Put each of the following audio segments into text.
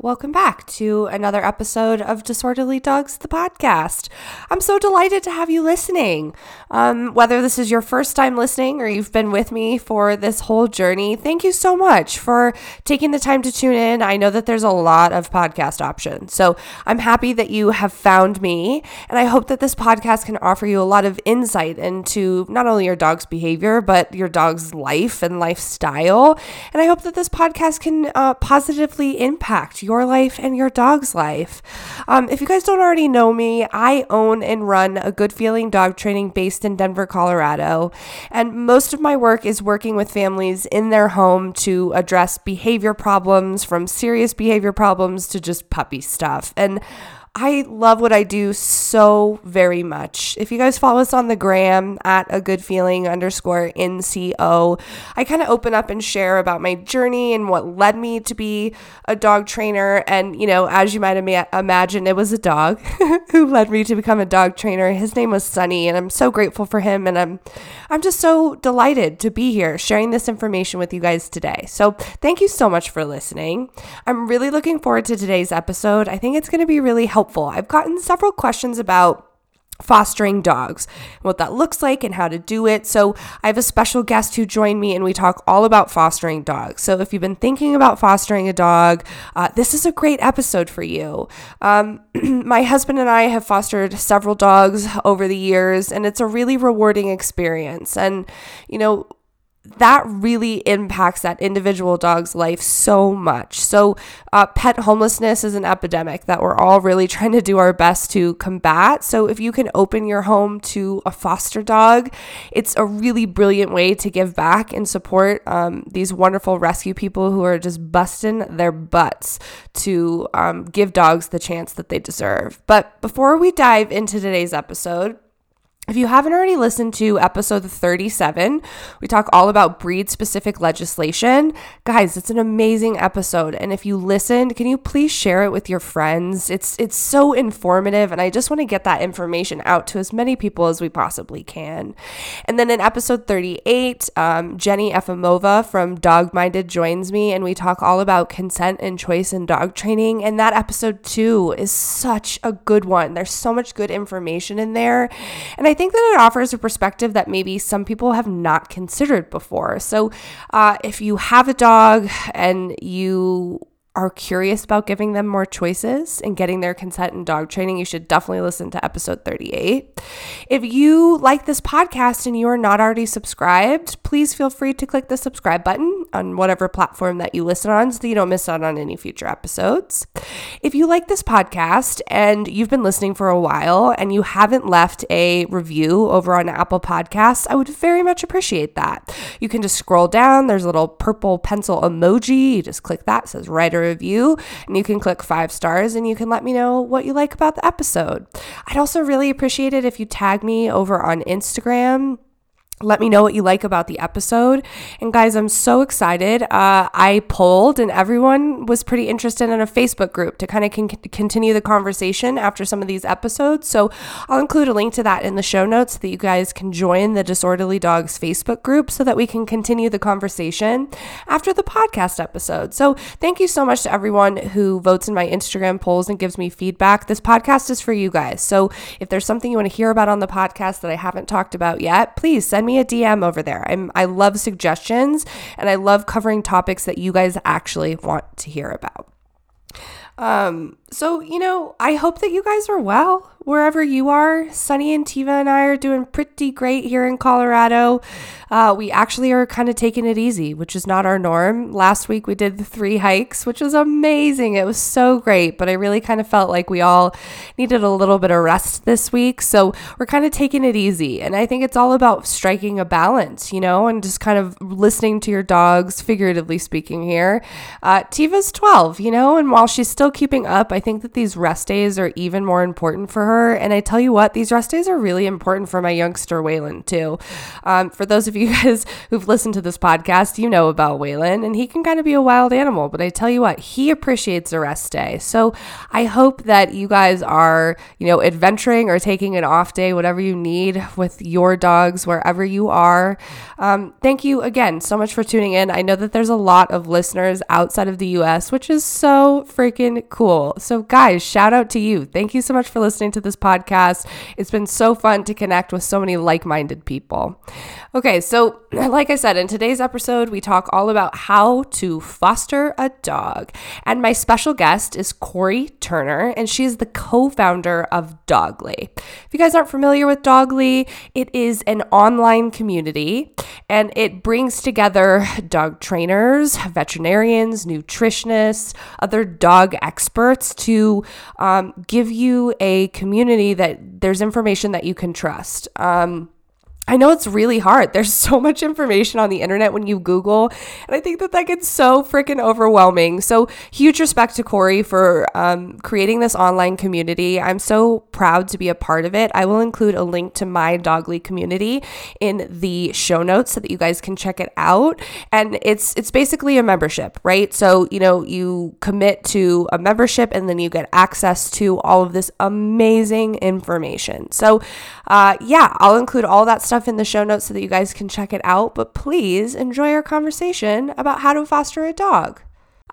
Welcome back to another episode of Disorderly Dogs, the podcast. I'm so delighted to have you listening. Um, whether this is your first time listening or you've been with me for this whole journey, thank you so much for taking the time to tune in. I know that there's a lot of podcast options, so I'm happy that you have found me, and I hope that this podcast can offer you a lot of insight into not only your dog's behavior, but your dog's life and lifestyle. And I hope that this podcast can uh, positively impact your life and your dog's life. Um, if you guys don't already know me, I own and run a good feeling dog training based in Denver, Colorado. And most of my work is working with families in their home to address behavior problems from serious behavior problems to just puppy stuff. And I love what I do so very much. If you guys follow us on the gram at a good feeling underscore NCO, I kind of open up and share about my journey and what led me to be a dog trainer. And, you know, as you might ima- imagine, it was a dog who led me to become a dog trainer. His name was Sunny, and I'm so grateful for him. And I'm, I'm just so delighted to be here sharing this information with you guys today. So thank you so much for listening. I'm really looking forward to today's episode. I think it's going to be really helpful helpful. I've gotten several questions about fostering dogs, what that looks like, and how to do it. So, I have a special guest who joined me, and we talk all about fostering dogs. So, if you've been thinking about fostering a dog, uh, this is a great episode for you. Um, my husband and I have fostered several dogs over the years, and it's a really rewarding experience. And, you know, that really impacts that individual dog's life so much. So, uh, pet homelessness is an epidemic that we're all really trying to do our best to combat. So, if you can open your home to a foster dog, it's a really brilliant way to give back and support um, these wonderful rescue people who are just busting their butts to um, give dogs the chance that they deserve. But before we dive into today's episode, if you haven't already listened to episode 37, we talk all about breed specific legislation. Guys, it's an amazing episode and if you listened, can you please share it with your friends? It's it's so informative and I just want to get that information out to as many people as we possibly can. And then in episode 38, um, Jenny Efimova from Dog Minded joins me and we talk all about consent and choice in dog training and that episode too is such a good one. There's so much good information in there. And I think that it offers a perspective that maybe some people have not considered before. So, uh, if you have a dog and you are curious about giving them more choices and getting their consent in dog training, you should definitely listen to episode 38. If you like this podcast and you are not already subscribed, please feel free to click the subscribe button on whatever platform that you listen on so that you don't miss out on any future episodes. If you like this podcast and you've been listening for a while and you haven't left a review over on Apple Podcasts, I would very much appreciate that. You can just scroll down, there's a little purple pencil emoji. You just click that, says write a review, and you can click five stars and you can let me know what you like about the episode. I'd also really appreciate it if you tag me over on Instagram let me know what you like about the episode. And guys, I'm so excited. Uh, I polled, and everyone was pretty interested in a Facebook group to kind of con- continue the conversation after some of these episodes. So I'll include a link to that in the show notes so that you guys can join the Disorderly Dogs Facebook group so that we can continue the conversation after the podcast episode. So thank you so much to everyone who votes in my Instagram polls and gives me feedback. This podcast is for you guys. So if there's something you want to hear about on the podcast that I haven't talked about yet, please send me a DM over there. I'm, I love suggestions and I love covering topics that you guys actually want to hear about. Um, so, you know, I hope that you guys are well wherever you are. Sunny and Tiva and I are doing pretty great here in Colorado. Uh, we actually are kind of taking it easy, which is not our norm. Last week we did the three hikes, which was amazing. It was so great, but I really kind of felt like we all needed a little bit of rest this week. So we're kind of taking it easy. And I think it's all about striking a balance, you know, and just kind of listening to your dogs, figuratively speaking here. Uh, Tiva's 12, you know, and while she's still keeping up. I think that these rest days are even more important for her. And I tell you what, these rest days are really important for my youngster Waylon too. Um, for those of you guys who've listened to this podcast, you know about Waylon, and he can kind of be a wild animal. But I tell you what, he appreciates a rest day. So I hope that you guys are, you know, adventuring or taking an off day, whatever you need with your dogs wherever you are. Um, thank you again so much for tuning in. I know that there's a lot of listeners outside of the US, which is so freaking cool. So, guys, shout out to you. Thank you so much for listening to this podcast. It's been so fun to connect with so many like minded people. Okay, so like I said, in today's episode, we talk all about how to foster a dog. And my special guest is Corey Turner, and she is the co founder of Dogly. If you guys aren't familiar with Dogly, it is an online community and it brings together dog trainers, veterinarians, nutritionists, other dog experts to um, give you a community that there's information that you can trust. Um, I know it's really hard. There's so much information on the internet when you Google, and I think that that gets so freaking overwhelming. So, huge respect to Corey for um, creating this online community. I'm so proud to be a part of it. I will include a link to my Dogly community in the show notes so that you guys can check it out. And it's it's basically a membership, right? So, you know, you commit to a membership, and then you get access to all of this amazing information. So, uh, yeah, I'll include all that stuff in the show notes so that you guys can check it out. But please enjoy our conversation about how to foster a dog.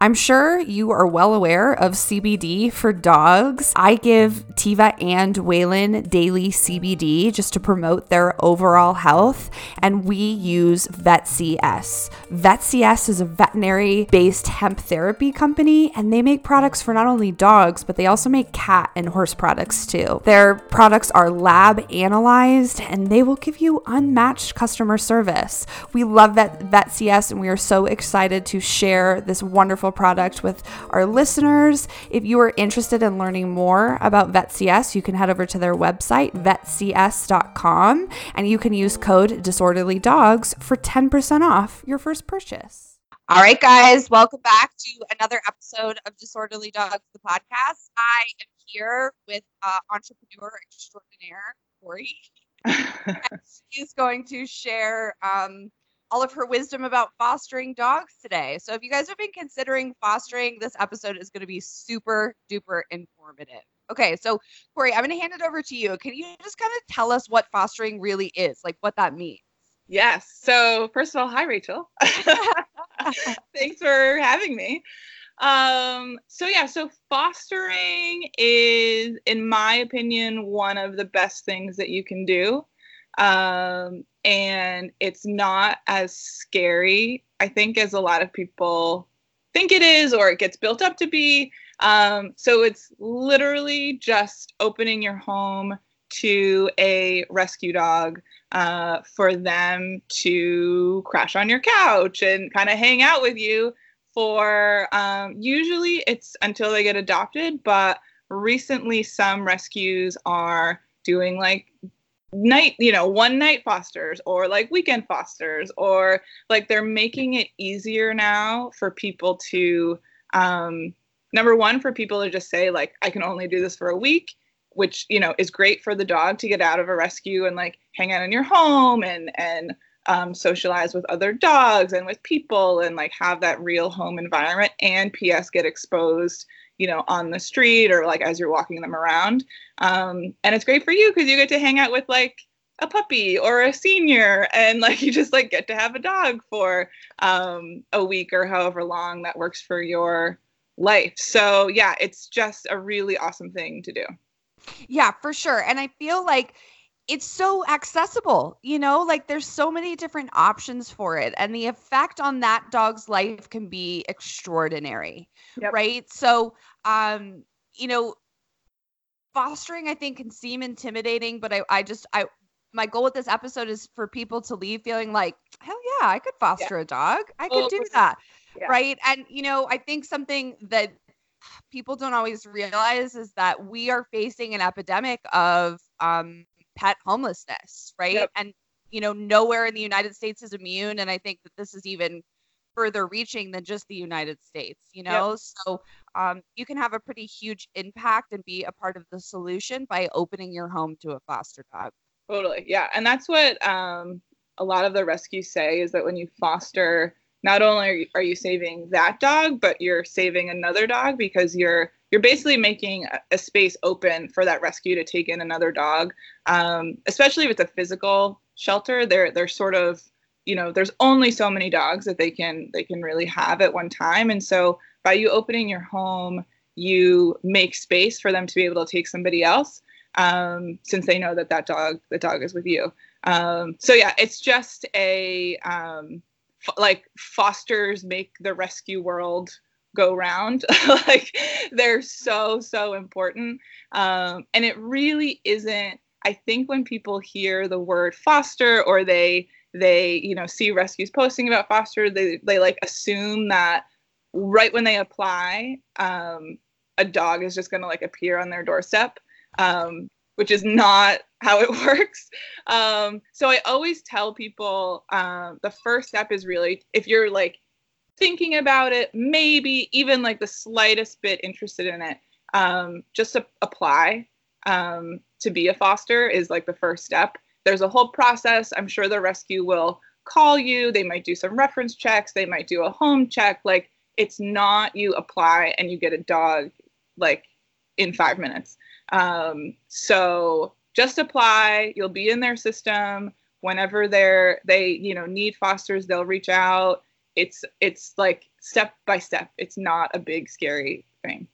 I'm sure you are well aware of CBD for dogs. I give Tiva and Waylon daily CBD just to promote their overall health, and we use VetCS. VetCS is a veterinary based hemp therapy company, and they make products for not only dogs, but they also make cat and horse products too. Their products are lab analyzed, and they will give you unmatched customer service. We love Vet- VetCS, and we are so excited to share this wonderful wonderful product with our listeners. If you are interested in learning more about VetCS, you can head over to their website, vetcs.com, and you can use code disorderly dogs for 10% off your first purchase. All right, guys, welcome back to another episode of Disorderly Dogs, the podcast. I am here with uh, entrepreneur extraordinaire, Corey. She's going to share um, all of her wisdom about fostering dogs today. So if you guys have been considering fostering, this episode is going to be super duper informative. Okay, so Corey, I'm going to hand it over to you. Can you just kind of tell us what fostering really is, like what that means? Yes. So first of all, hi Rachel. Thanks for having me. Um, so yeah, so fostering is, in my opinion, one of the best things that you can do. Um, and it's not as scary, I think, as a lot of people think it is or it gets built up to be. Um, so it's literally just opening your home to a rescue dog uh, for them to crash on your couch and kind of hang out with you for um, usually it's until they get adopted, but recently some rescues are doing like night you know one night fosters or like weekend fosters or like they're making it easier now for people to um number one for people to just say like i can only do this for a week which you know is great for the dog to get out of a rescue and like hang out in your home and and um, socialize with other dogs and with people and like have that real home environment and ps get exposed you know, on the street or like as you're walking them around. Um, and it's great for you because you get to hang out with like a puppy or a senior and like you just like get to have a dog for um, a week or however long that works for your life. So yeah, it's just a really awesome thing to do. Yeah, for sure. And I feel like it's so accessible, you know, like there's so many different options for it. And the effect on that dog's life can be extraordinary. Yep. Right. So, um, you know, fostering, I think, can seem intimidating, but I, I just, I, my goal with this episode is for people to leave feeling like, hell yeah, I could foster yeah. a dog. I could do that. Yeah. Right. And, you know, I think something that people don't always realize is that we are facing an epidemic of um, pet homelessness, right? Yep. And you know, nowhere in the United States is immune. And I think that this is even further reaching than just the United States, you know? Yep. So um, you can have a pretty huge impact and be a part of the solution by opening your home to a foster dog. Totally. Yeah. And that's what um, a lot of the rescues say is that when you foster, not only are you, are you saving that dog, but you're saving another dog because you're you're basically making a, space open for that rescue to take in another dog. Um, especially with a physical shelter, they're they're sort of you know there's only so many dogs that they can they can really have at one time and so by you opening your home you make space for them to be able to take somebody else um, since they know that that dog the dog is with you um, so yeah it's just a um, f- like fosters make the rescue world go round. Like they're so so important. Um, and it really isn't i think when people hear the word foster or they they you know see rescues posting about foster they they like assume that right when they apply um, a dog is just going to like appear on their doorstep um, which is not how it works. Um, so i always tell people um, the first step is really if you're like thinking about it maybe even like the slightest bit interested in it um, just apply um, to be a foster is like the first step there's a whole process. I'm sure the rescue will call you. They might do some reference checks. They might do a home check. Like it's not you apply and you get a dog like in five minutes. Um, so just apply. You'll be in their system whenever they're they you know need fosters. They'll reach out. It's it's like step by step. It's not a big scary thing.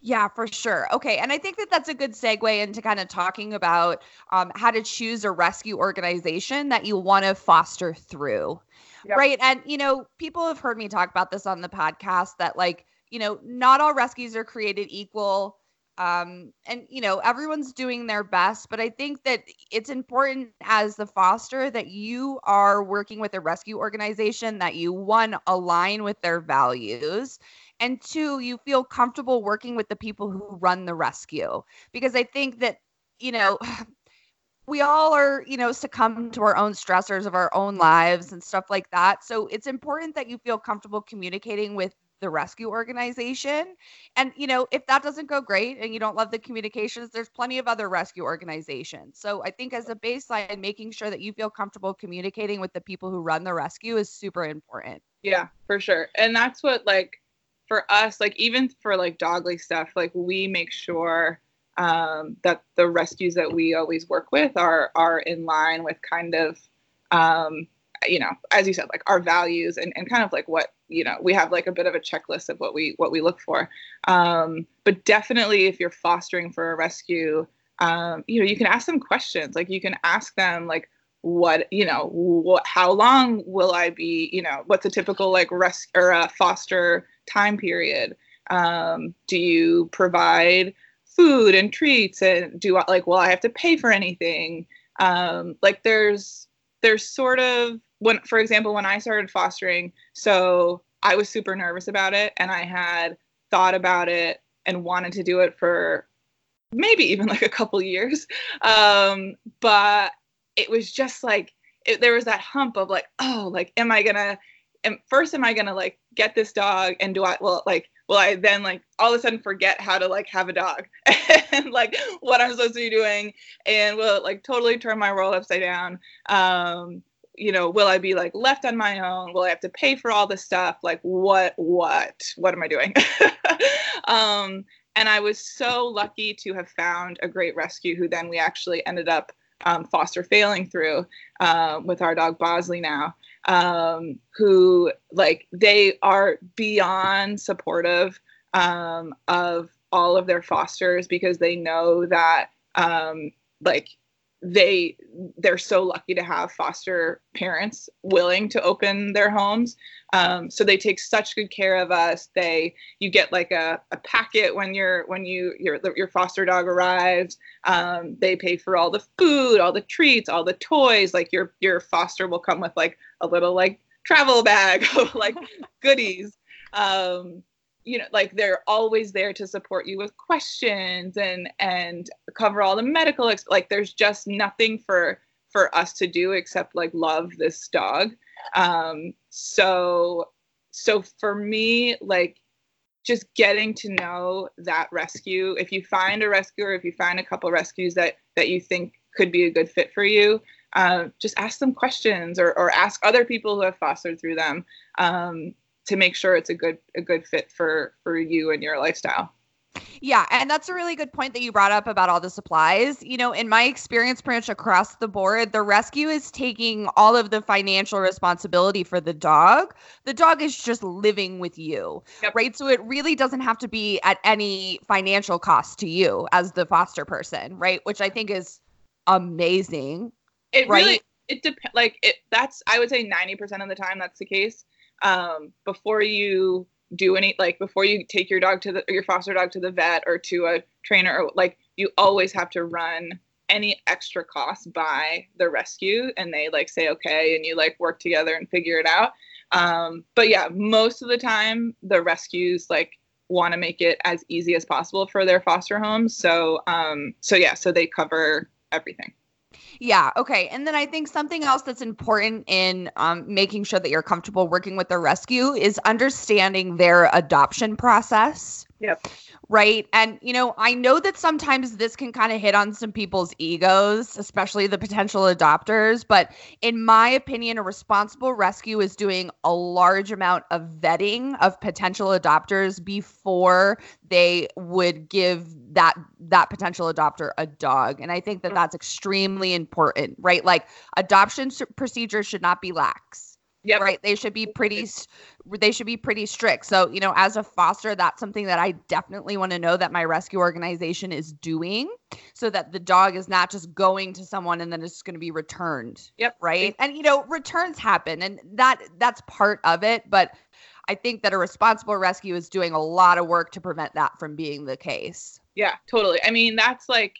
Yeah, for sure. Okay. And I think that that's a good segue into kind of talking about um, how to choose a rescue organization that you want to foster through. Yep. Right. And, you know, people have heard me talk about this on the podcast that, like, you know, not all rescues are created equal. Um, and, you know, everyone's doing their best. But I think that it's important as the foster that you are working with a rescue organization that you, one, align with their values and two you feel comfortable working with the people who run the rescue because i think that you know we all are you know succumb to our own stressors of our own lives and stuff like that so it's important that you feel comfortable communicating with the rescue organization. And you know if that doesn't go great and you don't love the communications there's plenty of other rescue organizations. So i think as a baseline making sure that you feel comfortable communicating with the people who run the rescue is super important. Yeah for sure. And that's what like for us, like even for like dogly stuff, like we make sure um, that the rescues that we always work with are are in line with kind of um, you know, as you said, like our values and, and kind of like what, you know, we have like a bit of a checklist of what we what we look for. Um, but definitely if you're fostering for a rescue, um, you know, you can ask them questions. Like you can ask them like what you know what how long will i be you know what's a typical like rest or a foster time period um, do you provide food and treats and do I, like will i have to pay for anything um, like there's there's sort of when for example when i started fostering so i was super nervous about it and i had thought about it and wanted to do it for maybe even like a couple years. Um, but it was just like it, there was that hump of like oh like am i gonna and first am i gonna like get this dog and do i well like will i then like all of a sudden forget how to like have a dog and like what i'm supposed to be doing and will it like totally turn my world upside down? Um you know will i be like left on my own? Will i have to pay for all this stuff? Like what what what am i doing? Um and i was so lucky to have found a great rescue who then we actually ended up um, foster failing through uh, with our dog Bosley now, um, who like they are beyond supportive um, of all of their fosters because they know that um, like they they're so lucky to have foster parents willing to open their homes. Um, so they take such good care of us. They you get like a, a packet when you're when you your your foster dog arrives. Um, they pay for all the food all the treats all the toys. Like your your foster will come with like a little like travel bag of like goodies. Um, you know like they're always there to support you with questions and and cover all the medical ex- like there's just nothing for for us to do except like love this dog um so so for me, like just getting to know that rescue. If you find a rescuer, if you find a couple rescues that that you think could be a good fit for you, uh, just ask them questions or, or ask other people who have fostered through them um, to make sure it's a good a good fit for for you and your lifestyle. Yeah, and that's a really good point that you brought up about all the supplies. You know, in my experience, pretty much across the board, the rescue is taking all of the financial responsibility for the dog. The dog is just living with you, yep. right? So it really doesn't have to be at any financial cost to you as the foster person, right? Which I think is amazing. It right? really it depends. Like it, that's I would say ninety percent of the time that's the case. Um, before you do any like before you take your dog to the your foster dog to the vet or to a trainer or like you always have to run any extra costs by the rescue and they like say okay and you like work together and figure it out. Um, but yeah most of the time the rescues like want to make it as easy as possible for their foster homes so um so yeah so they cover everything yeah. Okay. And then I think something else that's important in um, making sure that you're comfortable working with the rescue is understanding their adoption process. Yep right? And, you know, I know that sometimes this can kind of hit on some people's egos, especially the potential adopters. But in my opinion, a responsible rescue is doing a large amount of vetting of potential adopters before they would give that that potential adopter a dog and i think that mm. that's extremely important right like adoption procedures should not be lax Yep. Right. They should be pretty they should be pretty strict. So, you know, as a foster, that's something that I definitely want to know that my rescue organization is doing so that the dog is not just going to someone and then it's going to be returned. Yep. Right? And you know, returns happen and that that's part of it, but I think that a responsible rescue is doing a lot of work to prevent that from being the case. Yeah, totally. I mean, that's like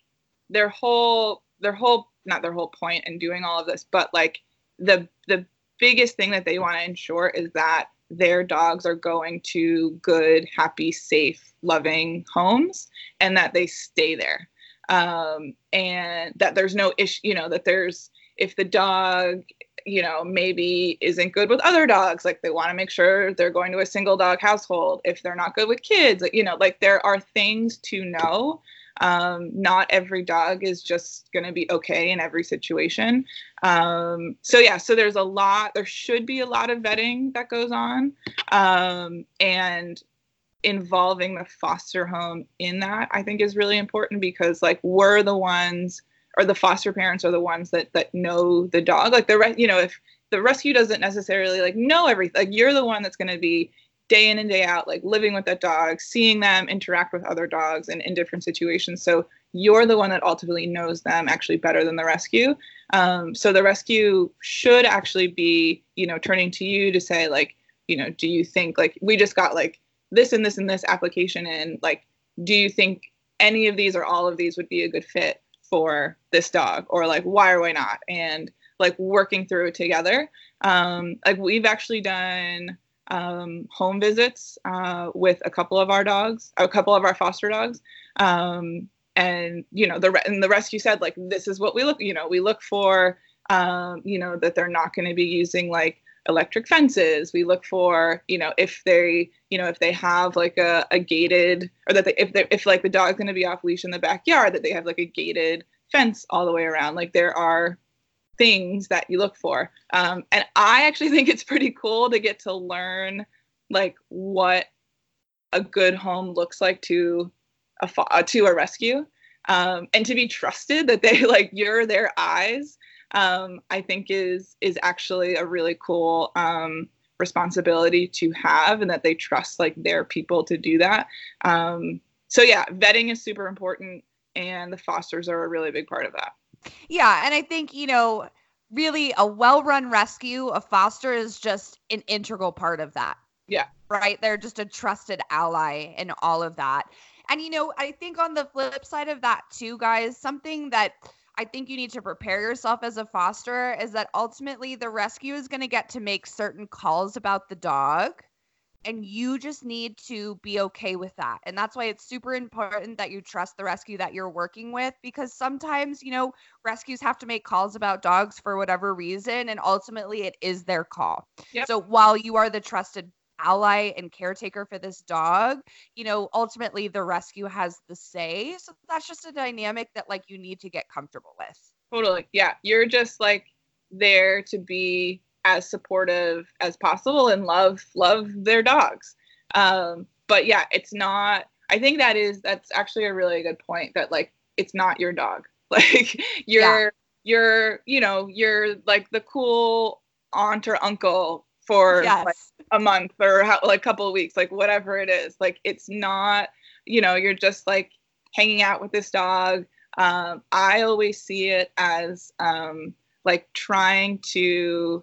their whole their whole not their whole point in doing all of this, but like the the biggest thing that they want to ensure is that their dogs are going to good, happy, safe, loving homes and that they stay there. Um, and that there's no issue, you know, that there's, if the dog, you know, maybe isn't good with other dogs, like they want to make sure they're going to a single dog household. If they're not good with kids, you know, like there are things to know um, not every dog is just going to be okay in every situation. Um, so, yeah, so there's a lot, there should be a lot of vetting that goes on. Um, and involving the foster home in that, I think, is really important because, like, we're the ones or the foster parents are the ones that that know the dog like the re- you know if the rescue doesn't necessarily like know everything like you're the one that's going to be day in and day out, like living with that dog, seeing them interact with other dogs and in different situations. So you're the one that ultimately knows them actually better than the rescue. Um, so the rescue should actually be, you know, turning to you to say, like, you know, do you think like we just got like this and this and this application in, like, do you think any of these or all of these would be a good fit for this dog? Or like, why or why not? And like working through it together. Um, like we've actually done um, home visits uh, with a couple of our dogs, a couple of our foster dogs. Um, and you know the re- and the rescue said like this is what we look you know we look for um, you know that they're not going to be using like electric fences we look for you know if they you know if they have like a, a gated or that they if they if like the dog's going to be off leash in the backyard that they have like a gated fence all the way around like there are things that you look for. Um, and I actually think it's pretty cool to get to learn like what a good home looks like to a uh, to a rescue. Um, and to be trusted that they like you're their eyes um, i think is is actually a really cool um, responsibility to have and that they trust like their people to do that. Um, so yeah vetting is super important and the fosters are a really big part of that yeah, and I think, you know, really a well-run rescue, a foster is just an integral part of that. Yeah. Right? They're just a trusted ally in all of that. And you know, I think on the flip side of that too, guys, something that I think you need to prepare yourself as a foster is that ultimately the rescue is going to get to make certain calls about the dog and you just need to be okay with that and that's why it's super important that you trust the rescue that you're working with because sometimes you know rescues have to make calls about dogs for whatever reason and ultimately it is their call yep. so while you are the trusted ally and caretaker for this dog, you know, ultimately the rescue has the say. So that's just a dynamic that like you need to get comfortable with. Totally. Yeah. You're just like there to be as supportive as possible and love love their dogs. Um, but yeah, it's not I think that is that's actually a really good point that like it's not your dog. Like you're yeah. you're you know, you're like the cool aunt or uncle for yes. like a month or how, like a couple of weeks, like whatever it is. Like it's not, you know, you're just like hanging out with this dog. Um, I always see it as um, like trying to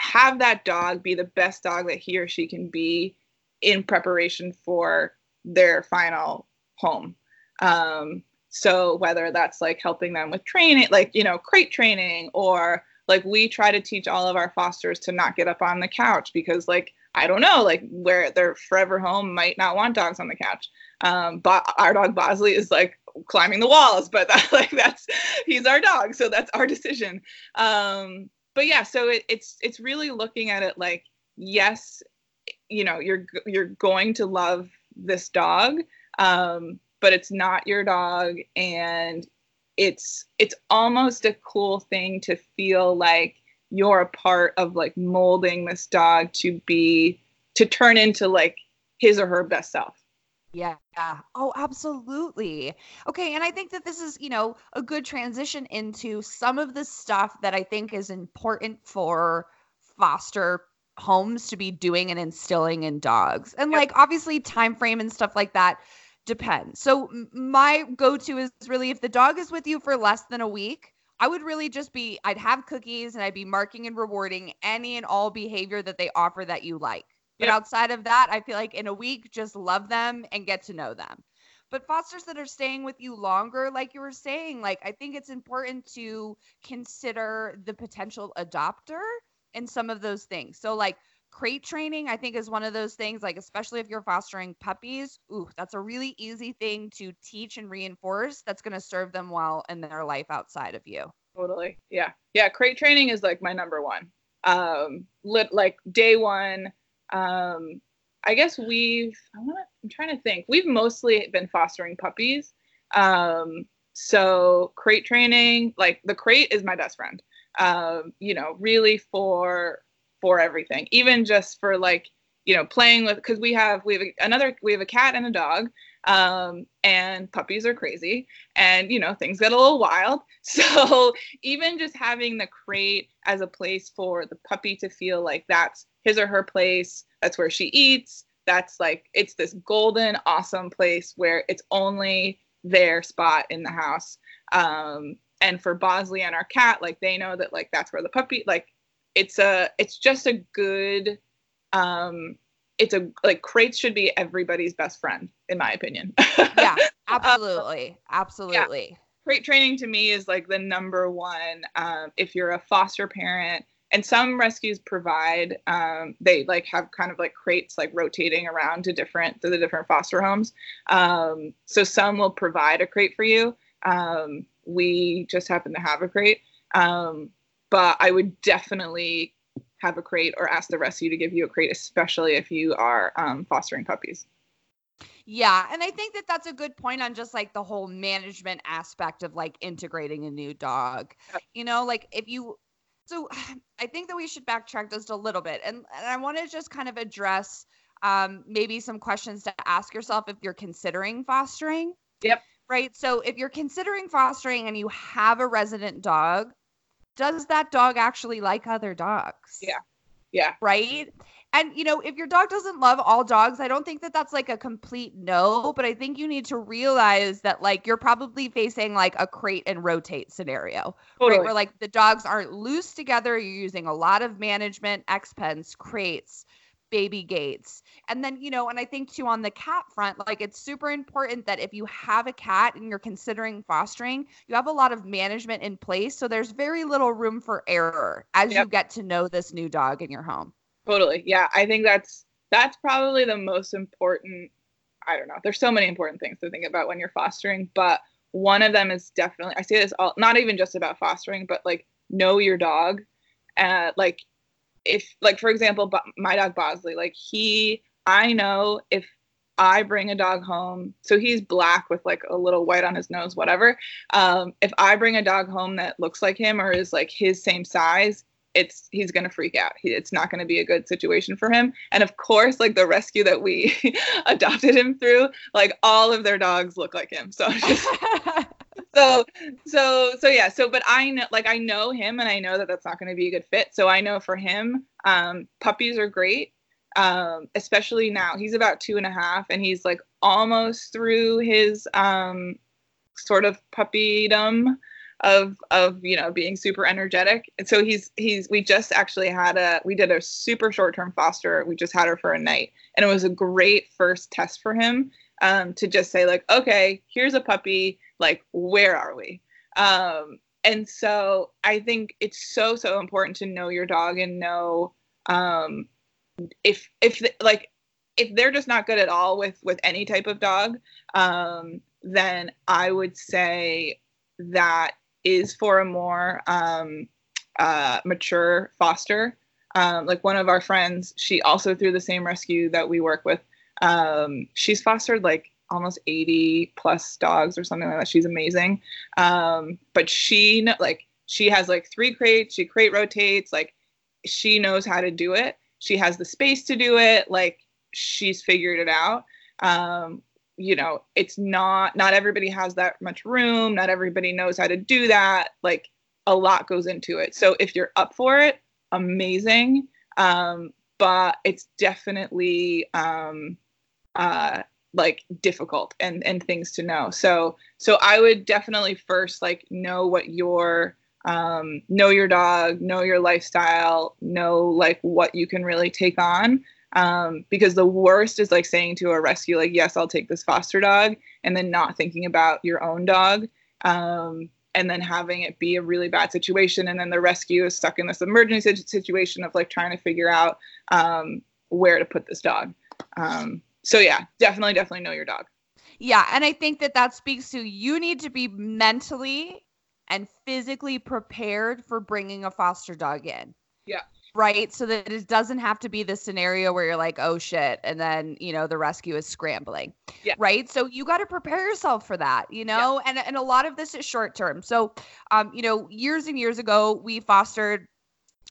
have that dog be the best dog that he or she can be in preparation for their final home. Um, so whether that's like helping them with training, like, you know, crate training or like we try to teach all of our fosters to not get up on the couch because like I don't know, like where their forever home might not want dogs on the couch. Um, but our dog Bosley is like climbing the walls, but that, like that's he's our dog, so that's our decision. Um, but yeah, so it, it's it's really looking at it like yes, you know you're you're going to love this dog, um, but it's not your dog, and it's it's almost a cool thing to feel like you're a part of like molding this dog to be to turn into like his or her best self. Yeah. Oh, absolutely. Okay. And I think that this is, you know, a good transition into some of the stuff that I think is important for foster homes to be doing and instilling in dogs. And like obviously time frame and stuff like that depends. So my go-to is really if the dog is with you for less than a week, I would really just be I'd have cookies and I'd be marking and rewarding any and all behavior that they offer that you like. But outside of that, I feel like in a week just love them and get to know them. But fosters that are staying with you longer, like you were saying, like I think it's important to consider the potential adopter and some of those things. So like crate training i think is one of those things like especially if you're fostering puppies ooh that's a really easy thing to teach and reinforce that's going to serve them well in their life outside of you. Totally. Yeah. Yeah crate training is like my number one. Um lit, like day one um i guess we've I'm, not, I'm trying to think. We've mostly been fostering puppies. Um so crate training like the crate is my best friend. Um you know really for for everything, even just for like you know playing with because we have we have another we have a cat and a dog um, and puppies are crazy. And you know things get a little wild. So even just having the crate as a place for the puppy to feel like that's his or her place that's where she eats that's like it's this golden awesome place where it's only their spot in the house. Um, and for bosley and our cat like they know that like that's where the puppy like it's a it's just a good um it's a like crates should be everybody's best friend in my opinion. Yeah absolutely absolutely. yeah. crate training to me is like the number one um, if you're a foster parent and some rescues provide um, they like have kind of like crates like rotating around to different to the different foster homes. Um, so some will provide a crate for you. Um, we just happen to have a crate um, but I would definitely have a crate or ask the rescue to give you a crate, especially if you are um, fostering puppies. Yeah, and I think that that's a good point on just like the whole management aspect of like integrating a new dog. You know, like if you so I think that we should backtrack just a little bit and, and I want to just kind of address um, maybe some questions to ask yourself if you're considering fostering. Yep. Right. So if you're considering fostering and you have a resident dog, does that dog actually like other dogs? Yeah. Yeah. Right. And, you know, if your dog doesn't love all dogs, I don't think that that's like a complete no, but I think you need to realize that, like, you're probably facing like a crate and rotate scenario, totally. right? Where like the dogs aren't loose together. You're using a lot of management, X pens, crates, baby gates. And then, you know, and I think too on the cat front, like it's super important that if you have a cat and you're considering fostering, you have a lot of management in place. So there's very little room for error as yep. you get to know this new dog in your home. Totally. Yeah. I think that's that's probably the most important I don't know. There's so many important things to think about when you're fostering, but one of them is definitely I say this all not even just about fostering, but like know your dog. Uh, like if like for example my dog bosley like he i know if i bring a dog home so he's black with like a little white on his nose whatever um, if i bring a dog home that looks like him or is like his same size it's he's gonna freak out. He, it's not gonna be a good situation for him. And of course like the rescue that we adopted him through like all of their dogs look like him. So just so so so yeah. So but i know like i know him and i know that that's not going to be a good fit. So i know for him um puppies are great um especially now. He's about two and a half and he's like almost through his um sort of puppydom of of you know being super energetic. And so he's he's we just actually had a we did a super short term foster. We just had her for a night and it was a great first test for him um, to just say like okay here's a puppy like where are we? Um, and so i think it's so so important to know your dog and know um, if if like if they're just not good at all with with any type of dog um, then i would say that is for a more um, uh, mature foster. Um, like one of our friends she also through the same rescue that we work with um, she's fostered like almost 80 plus dogs or something like that. She's amazing. Um, but she like she has like three crates. She crate rotates. Like she knows how to do it. She has the space to do it. Like she's figured it out. Um, you know, it's not not everybody has that much room. Not everybody knows how to do that. Like a lot goes into it. So if you're up for it, amazing. Um, but it's definitely um, uh, like difficult and and things to know. So so i would definitely first like know what your um know your dog know your lifestyle know like what you can really take on. Um because the worst is like saying to a rescue like yes i'll take this foster dog and then not thinking about your own dog um and then having it be a really bad situation and then the rescue is stuck in this emergency situation of like trying to figure out um where to put this dog. Um so yeah, definitely, definitely know your dog. Yeah, and I think that that speaks to you need to be mentally and physically prepared for bringing a foster dog in. Yeah. Right. So that it doesn't have to be the scenario where you're like, oh shit. And then, you know, the rescue is scrambling. Yeah. Right. So you got to prepare yourself for that, you know, yeah. and, and a lot of this is short term. So, um, you know, years and years ago, we fostered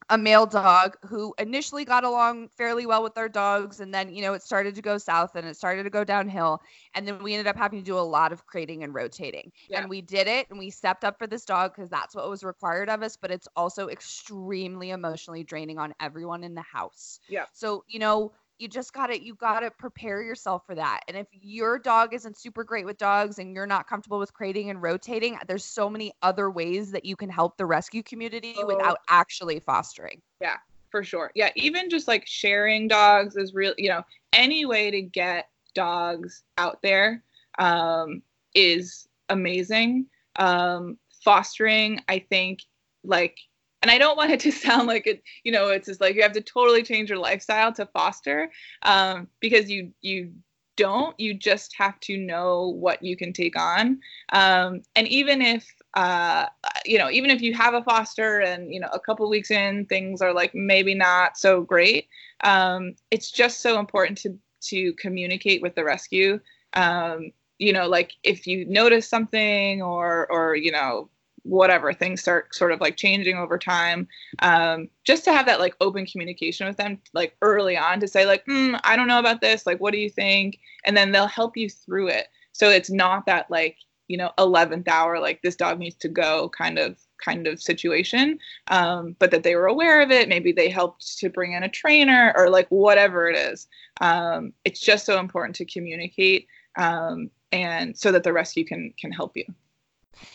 a male dog who initially got along fairly well with our dogs and then you know it started to go south and it started to go downhill and then we ended up having to do a lot of crating and rotating. Yeah. and we did it and we stepped up for this dog because that's what was required of us but it's also extremely emotionally draining on everyone in the house. Yeah. So you know you just gotta you gotta prepare yourself for that. And if your dog isn't super great with dogs and you're not comfortable with crating and rotating there's so many other ways that you can help the rescue community oh. without actually fostering. Yeah for sure. Yeah even just like sharing dogs is real you know any way to get dogs out there um, is amazing. Um, fostering i think like and I don't want it to sound like it, you know, it's just like you have to totally change your lifestyle to foster, um, because you you don't. You just have to know what you can take on, um, and even if uh, you know, even if you have a foster and you know a couple weeks in things are like maybe not so great, um, it's just so important to to communicate with the rescue. Um, you know, like if you notice something or or you know whatever things start sort of like changing over time um, just to have that like open communication with them like early on to say like mm, i don't know about this like what do you think? And then they'll help you through it. So it's not that like you know 11th hour like this dog needs to go kind of kind of situation um, but that they were aware of it. Maybe they helped to bring in a trainer or like whatever it is. Um, it's just so important to communicate um, and so that the rescue can can help you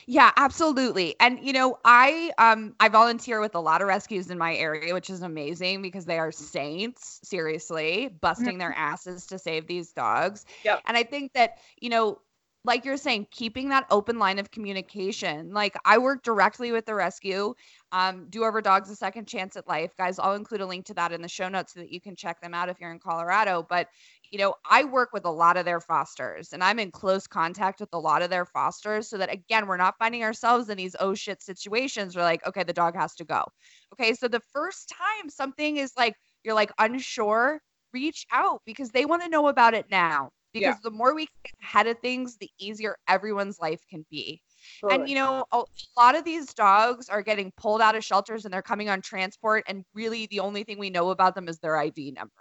yeah, absolutely. And you know, I um I volunteer with a lot of rescues in my area, which is amazing because they are saints, seriously, busting their asses to save these dogs. Yep. And I think that, you know, like you're saying, keeping that open line of communication. Like I work directly with the rescue. Um, Do Over Dogs a Second Chance at Life. Guys, I'll include a link to that in the show notes so that you can check them out if you're in Colorado. But you know, I work with a lot of their fosters and I'm in close contact with a lot of their fosters so that again, we're not finding ourselves in these oh shit situations where like, okay, the dog has to go. Okay. So the first time something is like, you're like unsure, reach out because they want to know about it now. Because yeah. the more we get ahead of things, the easier everyone's life can be. Totally. And you know, a, a lot of these dogs are getting pulled out of shelters and they're coming on transport, and really the only thing we know about them is their ID number.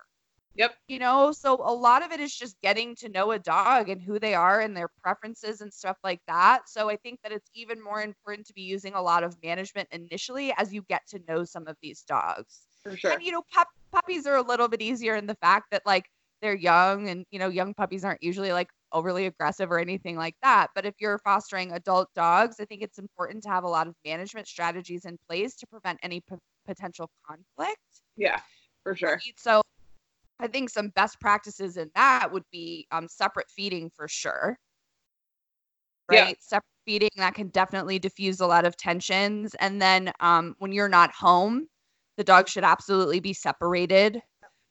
Yep. You know, so a lot of it is just getting to know a dog and who they are and their preferences and stuff like that. So I think that it's even more important to be using a lot of management initially as you get to know some of these dogs. For sure. And you know, pup- puppies are a little bit easier in the fact that like they're young and you know, young puppies aren't usually like overly aggressive or anything like that. But if you're fostering adult dogs, I think it's important to have a lot of management strategies in place to prevent any p- potential conflict. Yeah, for sure. So I think some best practices in that would be um, separate feeding for sure. Right? Yeah. Separate feeding that can definitely diffuse a lot of tensions. And then um, when you're not home, the dog should absolutely be separated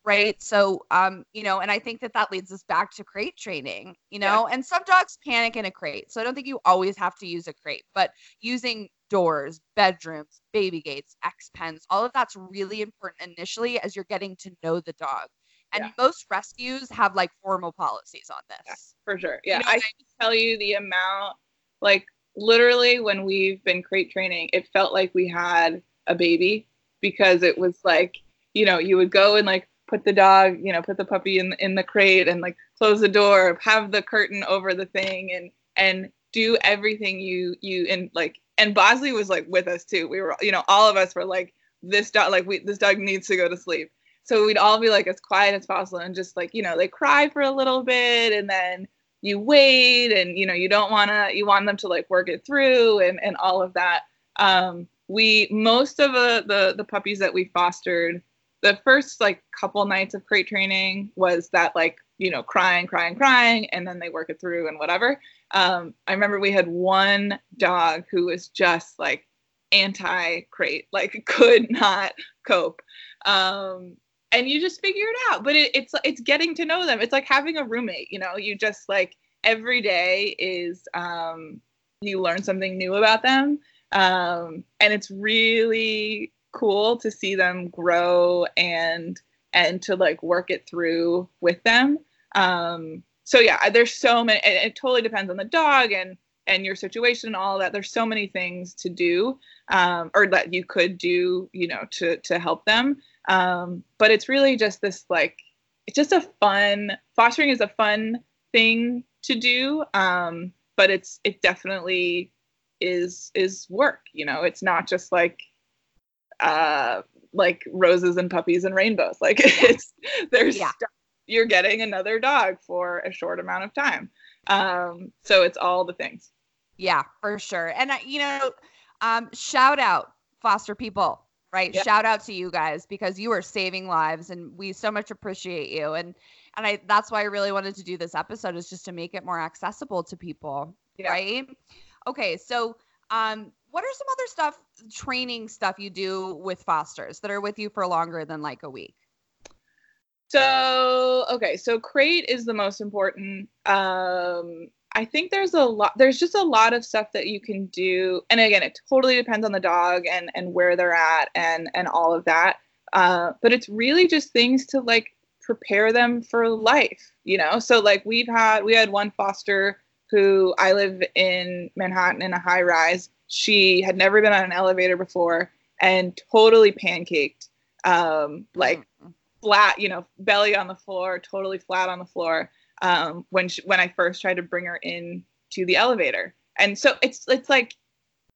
right so um you know and i think that that leads us back to crate training you know yeah. and some dogs panic in a crate so i don't think you always have to use a crate but using doors bedrooms baby gates x pens all of that's really important initially as you're getting to know the dog and yeah. most rescues have like formal policies on this yeah, for sure yeah you know, i can tell you the amount like literally when we've been crate training it felt like we had a baby because it was like you know you would go and like put the dog, you know, put the puppy in in the crate and like close the door, have the curtain over the thing and and do everything you you and like and Bosley was like with us too. We were you know, all of us were like this dog like we this dog needs to go to sleep. So we'd all be like as quiet as possible and just like, you know, they cry for a little bit and then you wait and you know, you don't want to you want them to like work it through and and all of that. Um we most of the the, the puppies that we fostered the first like couple nights of crate training was that like you know crying crying crying and then they work it through and whatever um, i remember we had one dog who was just like anti crate like could not cope um, and you just figure it out but it, it's it's getting to know them it's like having a roommate you know you just like every day is um, you learn something new about them um, and it's really cool to see them grow and and to like work it through with them. Um, so yeah, there's so many. It, it totally depends on the dog and and your situation and all that. There's so many things to do, um, or that you could do, you know, to to help them. Um, but it's really just this like, it's just a fun. Fostering is a fun thing to do, um, but it's it definitely is is work. You know, it's not just like uh, like roses and puppies and rainbows. Like it's there's yeah. you're getting another dog for a short amount of time. Um, so it's all the things. Yeah, for sure. And uh, you know, um, shout out foster people, right? Yep. Shout out to you guys because you are saving lives, and we so much appreciate you. And and I that's why I really wanted to do this episode is just to make it more accessible to people, yeah. right? Okay, so um, what are some other stuff, training stuff you do with fosters that are with you for longer than like a week? So, okay, so crate is the most important. Um, I think there's a lot there's just a lot of stuff that you can do. And again, it totally depends on the dog and and where they're at and and all of that. Uh, but it's really just things to like prepare them for life, you know? So like we've had we had one foster who I live in Manhattan in a high rise she had never been on an elevator before and totally pancaked, um, like mm-hmm. flat, you know, belly on the floor, totally flat on the floor. Um, when she, when I first tried to bring her in to the elevator, and so it's it's like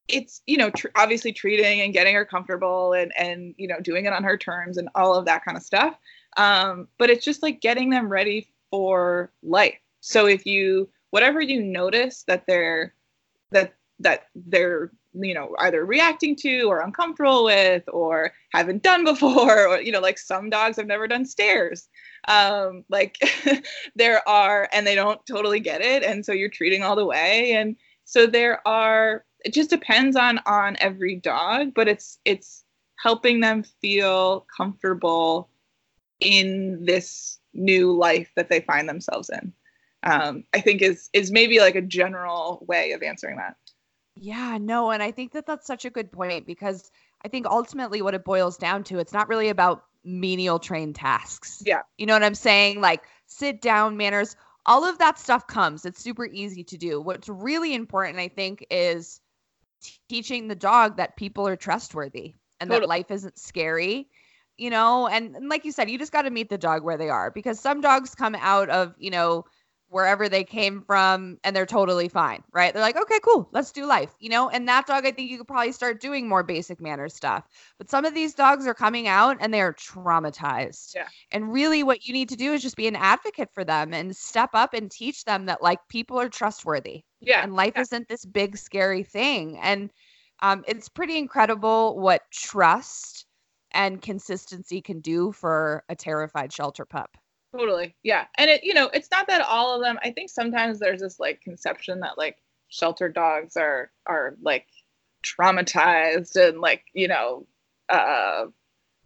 it's you know tr- obviously treating and getting her comfortable and and you know doing it on her terms and all of that kind of stuff. Um, but it's just like getting them ready for life. So if you whatever you notice that they're that that they're you know either reacting to or uncomfortable with or haven't done before or you know like some dogs have never done stairs. Um like there are and they don't totally get it and so you're treating all the way and so there are it just depends on on every dog but it's it's helping them feel comfortable in this new life that they find themselves in. Um, i think is is maybe like a general way of answering that yeah no and i think that that's such a good point because i think ultimately what it boils down to it's not really about menial trained tasks. Yeah. You know what i'm saying? Like sit down manners all of that stuff comes. It's super easy to do. What's really important i think is teaching the dog that people are trustworthy and totally. that life isn't scary you know? And, and like you said you just got to meet the dog where they are because some dogs come out of you know wherever they came from and they're totally fine right they're like okay cool let's do life you know and that dog i think you could probably start doing more basic manner stuff but some of these dogs are coming out and they're traumatized yeah. and really what you need to do is just be an advocate for them and step up and teach them that like people are trustworthy yeah and life yeah. isn't this big scary thing and um, it's pretty incredible what trust and consistency can do for a terrified shelter pup. Totally. Yeah. And it, you know, it's not that all of them, I think sometimes there's this like conception that like shelter dogs are, are like traumatized and like, you know, uh,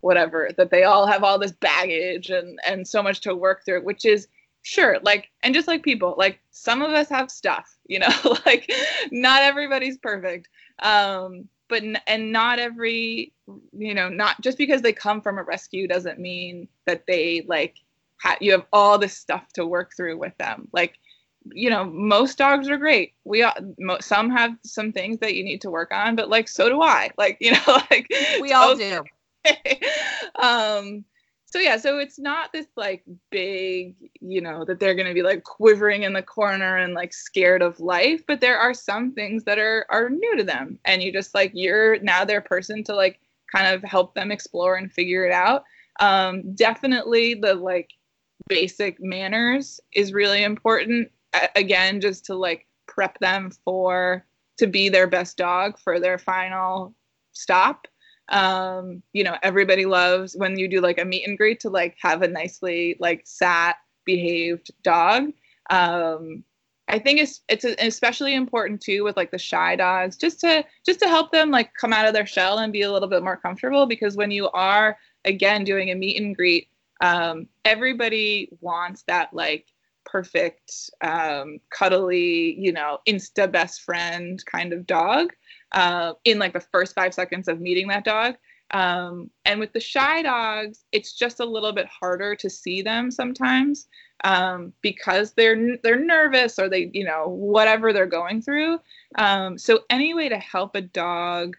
whatever, that they all have all this baggage and, and so much to work through, which is sure. Like, and just like people, like some of us have stuff, you know, like not everybody's perfect. Um, but and not every you know not just because they come from a rescue doesn't mean that they like ha- you have all this stuff to work through with them. Like you know most dogs are great. We all, mo- some have some things that you need to work on but like so do i. Like you know like we all okay. do. Um so yeah so it's not this like big you know that they're going to be like quivering in the corner and like scared of life but there are some things that are are new to them. And you just like you're now their person to like kind of help them explore and figure it out. Um definitely the like basic manners is really important. Again just to like prep them for to be their best dog for their final stop. Um you know everybody loves when you do like a meet and greet to like have a nicely like sat behaved dog. Um i think it's it's especially important too with like the shy dogs just to just to help them like come out of their shell and be a little bit more comfortable because when you are again doing a meet and greet um everybody wants that like perfect um cuddly you know insta best friend kind of dog uh, in like the first five seconds of meeting that dog. Um, and with the shy dogs, it's just a little bit harder to see them sometimes um, because they're they're nervous or they you know whatever they're going through. Um, so any way to help a dog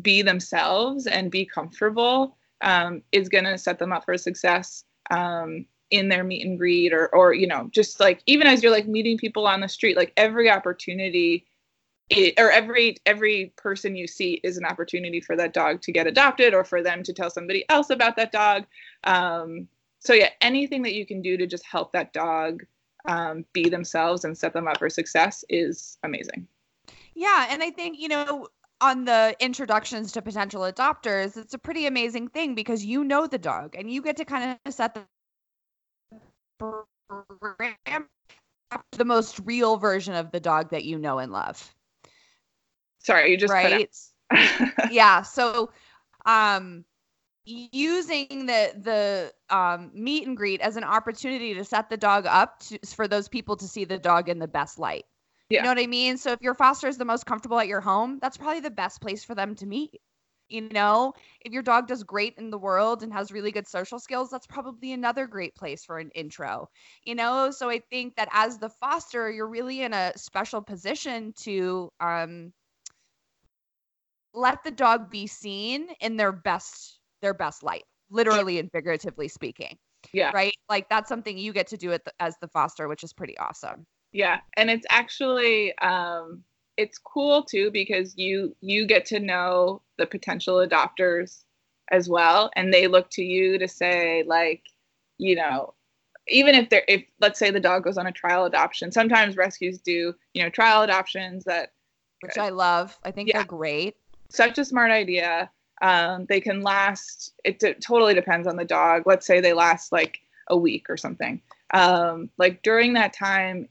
be themselves and be comfortable um, is going to set them up for success um, in their meet and greet or or you know just like even as you're like meeting people on the street, like every opportunity it, or every every person you see is an opportunity for that dog to get adopted or for them to tell somebody else about that dog. Um, so yeah anything that you can do to just help that dog um, be themselves and set them up for success is amazing. Yeah and i think you know on the introductions to potential adopters it's a pretty amazing thing because you know the dog and you get to kind of set the the most real version of the dog that you know and love Sorry, you just right. yeah. So, um, using the the um, meet and greet as an opportunity to set the dog up to, for those people to see the dog in the best light. Yeah. You know what I mean? So if your foster is the most comfortable at your home, that's probably the best place for them to meet. You know, if your dog does great in the world and has really good social skills, that's probably another great place for an intro. You know, so I think that as the foster, you're really in a special position to um let the dog be seen in their best their best light literally and figuratively speaking yeah right like that's something you get to do it as the foster which is pretty awesome yeah and it's actually um it's cool too because you you get to know the potential adopters as well and they look to you to say like you know even if they're if let's say the dog goes on a trial adoption sometimes rescues do you know trial adoptions that which i love i think yeah. they're great such a smart idea. Um, they can last. It d- totally depends on the dog. Let's say they last like a week or something. Um, like during that time,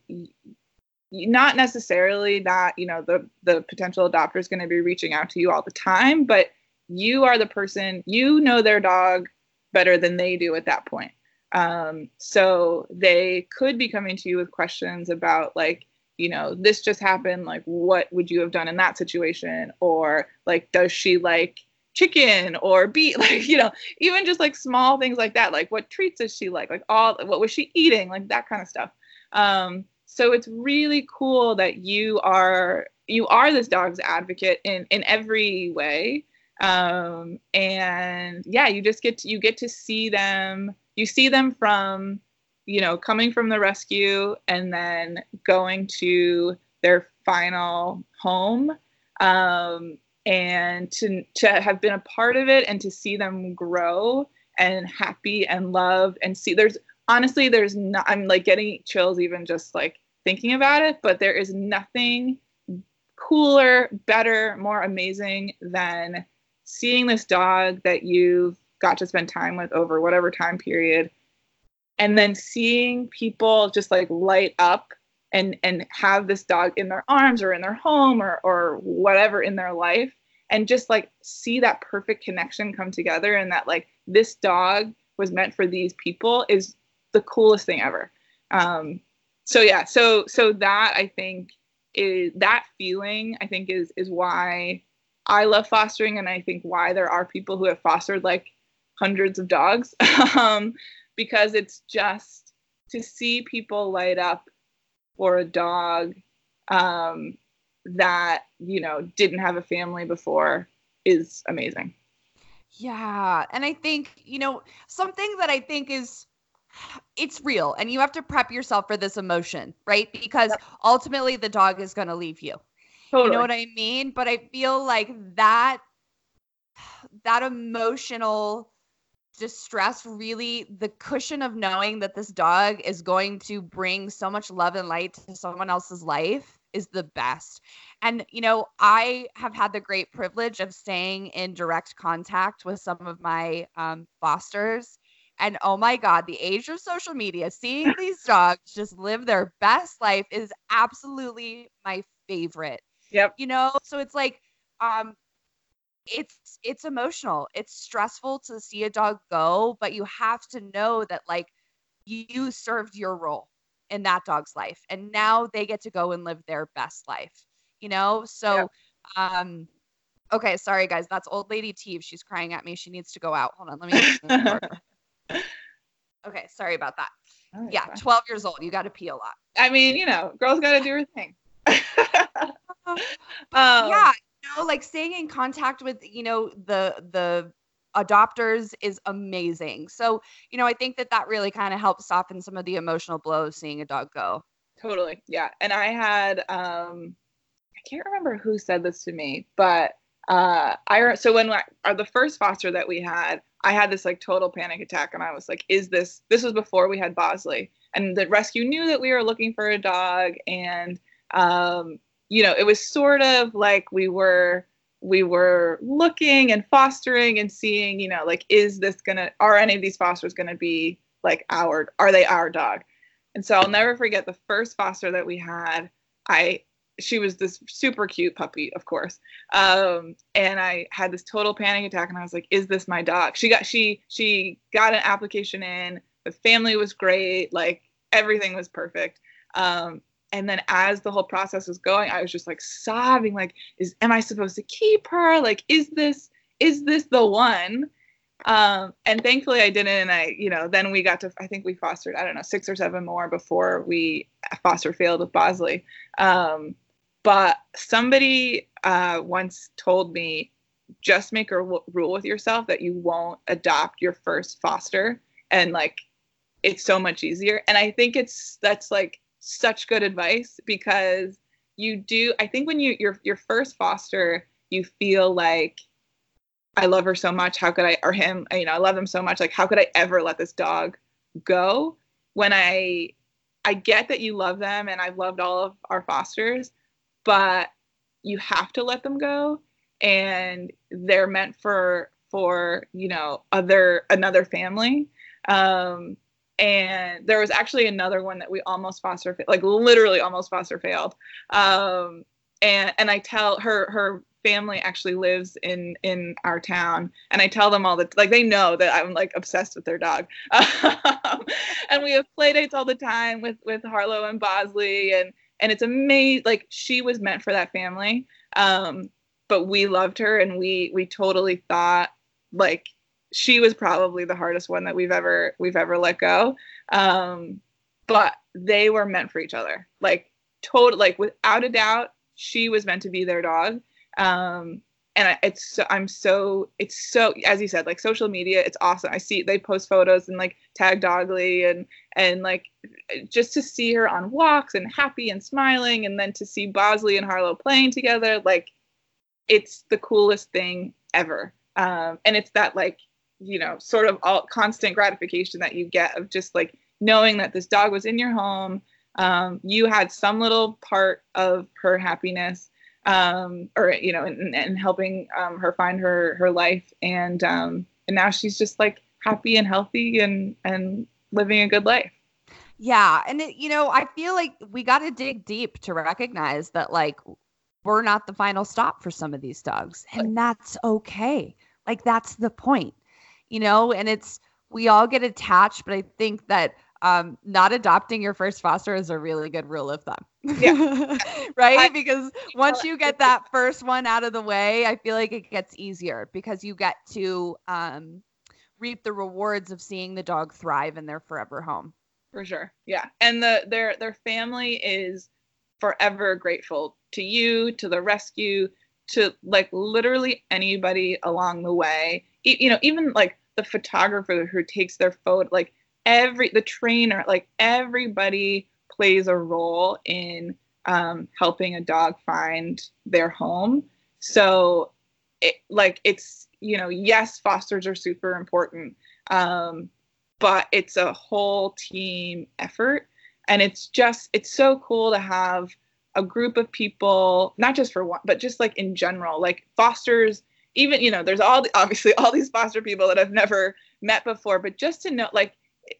not necessarily that you know the the potential adopter is going to be reaching out to you all the time, but you are the person. You know their dog better than they do at that point. Um, so they could be coming to you with questions about like, you know, this just happened. Like, what would you have done in that situation? Or like, does she like chicken or beet? Like, you know, even just like small things like that. Like, what treats does she like? Like, all what was she eating? Like that kind of stuff. Um, so it's really cool that you are you are this dog's advocate in in every way um, and yeah you just get to you get to see them you see them from you know coming from the rescue and then going to their final home um, and to to have been a part of it and to see them grow and happy and love and see there's honestly there's not i'm like getting chills even just like thinking about it but there is nothing cooler better more amazing than seeing this dog that you've got to spend time with over whatever time period and then seeing people just like light up and and have this dog in their arms or in their home or or whatever in their life and just like see that perfect connection come together and that like this dog was meant for these people is the coolest thing ever. Um so yeah so so that i think is that feeling i think is is why I love fostering, and I think why there are people who have fostered like hundreds of dogs, um, because it's just to see people light up for a dog um, that you know didn't have a family before is amazing. Yeah, and I think you know something that I think is it's real and you have to prep yourself for this emotion right because yep. ultimately the dog is going to leave you Totally. You know what I mean? But I feel like that that emotional distress really the cushion of knowing that this dog is going to bring so much love and light to someone else's life is the best. And you know, I have had the great privilege of staying in direct contact with some of my um, fosters. And oh my God, the age of social media, seeing these dogs just live their best life is absolutely my favorite. Yep. You know, so it's like um it's it's emotional. It's stressful to see a dog go, but you have to know that like you served your role in that dog's life and now they get to go and live their best life. You know? So yep. um okay, sorry guys, that's old lady Teve. She's crying at me. She needs to go out. Hold on, let me Okay, sorry about that. Oh, yeah, fine. 12 years old. You got to pee a lot. I mean, you know, girls got to do her thing. um, yeah, know, like staying in contact with, you know, the the adopters is amazing. So, you know, I think that that really kind of helps soften some of the emotional blows seeing a dog go. Totally. Yeah. And I had um I can't remember who said this to me, but uh I so when uh, the first foster that we had, I had this like total panic attack and I was like, is this this was before we had Bosley and the rescue knew that we were looking for a dog and um you know, it was sort of like we were we were looking and fostering and seeing, you know, like is this gonna are any of these fosters gonna be like our are they our dog? And so I'll never forget the first foster that we had. I she was this super cute puppy, of course. Um, and I had this total panic attack, and I was like, "Is this my dog?" She got she she got an application in. The family was great, like everything was perfect. Um, and then as the whole process was going i was just like sobbing like is am i supposed to keep her? Like is this is this the one? Um, and thankfully i didn't and i you know then we got to i think we fostered i don't know six or seven more before we foster failed with bosley. Um, but somebody uh, once told me just make a w- rule with yourself that you won't adopt your first foster and like it's so much easier. And i think it's that's like such good advice because you do I think when you your your first foster you feel like I love her so much. How could I or him you know I love him so much. Like how could I ever let this dog go? When I I get that you love them and I've loved all of our fosters but you have to let them go. And they're meant for for you know other another family. Um and there was actually another one that we almost foster like literally almost foster failed. Um and and i tell her her family actually lives in in our town. And i tell them all the like they know that i'm like obsessed with their dog. Um, and we have play dates all the time with with harlow and bosley. And and it's amazing like she was meant for that family. Um but we loved her and we we totally thought like she was probably the hardest one that we've ever we've ever let go. Um but they were meant for each other. Like total like without a doubt she was meant to be their dog. Um and it's so, i'm so it's so as you said like social media it's awesome. I see they post photos and like tag dogly and and like just to see her on walks and happy and smiling and then to see bosley and harlow playing together like it's the coolest thing ever. Um and it's that like you know sort of all constant gratification that you get of just like knowing that this dog was in your home um, you had some little part of her happiness um, or you know and, and helping um, her find her her life. And um, and now she's just like happy and healthy and and living a good life. Yeah. And it, you know i feel like we got to dig deep to recognize that like we're not the final stop for some of these dogs. And that's okay. Like that's the point you know and it's we all get attached but i think that um, not adopting your first foster is a really good rule of thumb. Yeah. right? I, because once you get that first one out of the way, I feel like it gets easier because you get to um, reap the rewards of seeing the dog thrive in their forever home. For sure. Yeah. And the their their family is forever grateful to you, to the rescue, to like literally anybody along the way. You know, even like the photographer who takes their photo like every the trainer like everybody plays a role in um, helping a dog find their home so it, like it's you know yes fosters are super important um, but it's a whole team effort and it's just it's so cool to have a group of people not just for one but just like in general like fosters even you know there's all the, obviously all these foster people that i've never met before but just to know like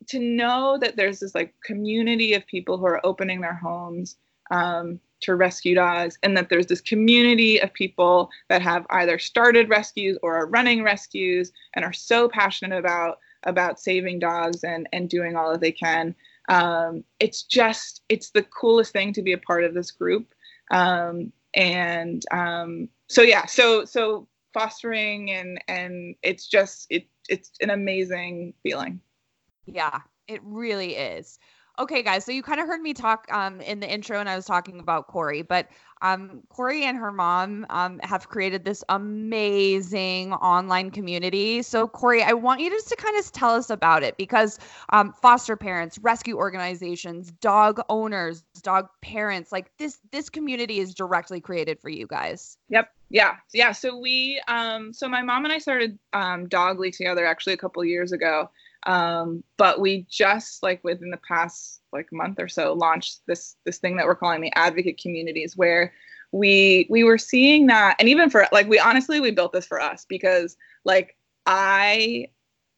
to know that there's this like community of people who are opening their homes um, to rescue dogs and that there's this community of people that have either started rescues or are running rescues and are so passionate about about saving dogs and and doing all that they can um, it's just it's the coolest thing to be a part of this group um, and um, so yeah so so fostering and and it's just it it's an amazing feeling yeah, it really is. Okay, guys. So you kind of heard me talk um, in the intro, and I was talking about Corey, but um, Corey and her mom um, have created this amazing online community. So Corey, I want you just to kind of tell us about it because um, foster parents, rescue organizations, dog owners, dog parents, like this this community is directly created for you guys. Yep. Yeah. Yeah. So we, um, so my mom and I started um, Dogly together actually a couple years ago. Um, but we just like within the past like month or so launched this this thing that we're calling the advocate communities where we we were seeing that and even for like we honestly we built this for us because like I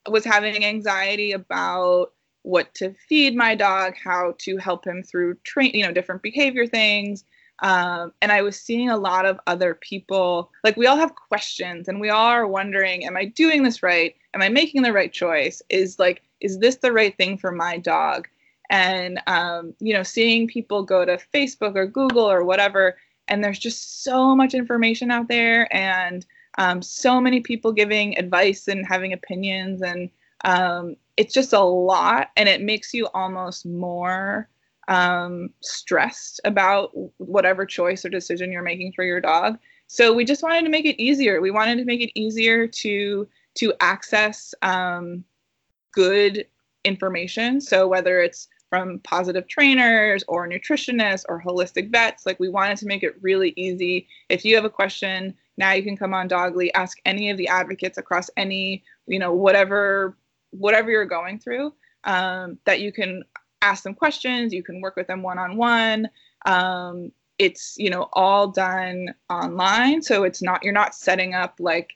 was having anxiety about what to feed my dog, how to help him through train, you know, different behavior things. Um, and I was seeing a lot of other people, like we all have questions and we all are wondering, am I doing this right? am i making the right choice is like is this the right thing for my dog and um, you know seeing people go to facebook or google or whatever and there's just so much information out there and um, so many people giving advice and having opinions and um, it's just a lot and it makes you almost more um, stressed about whatever choice or decision you're making for your dog so we just wanted to make it easier we wanted to make it easier to to access um, good information. So whether it's from positive trainers or nutritionists or holistic vets, like we wanted to make it really easy. If you have a question, now you can come on Dogly, ask any of the advocates across any, you know, whatever whatever you're going through, um, that you can ask them questions, you can work with them one on one. It's you know all done online, so it's not you're not setting up like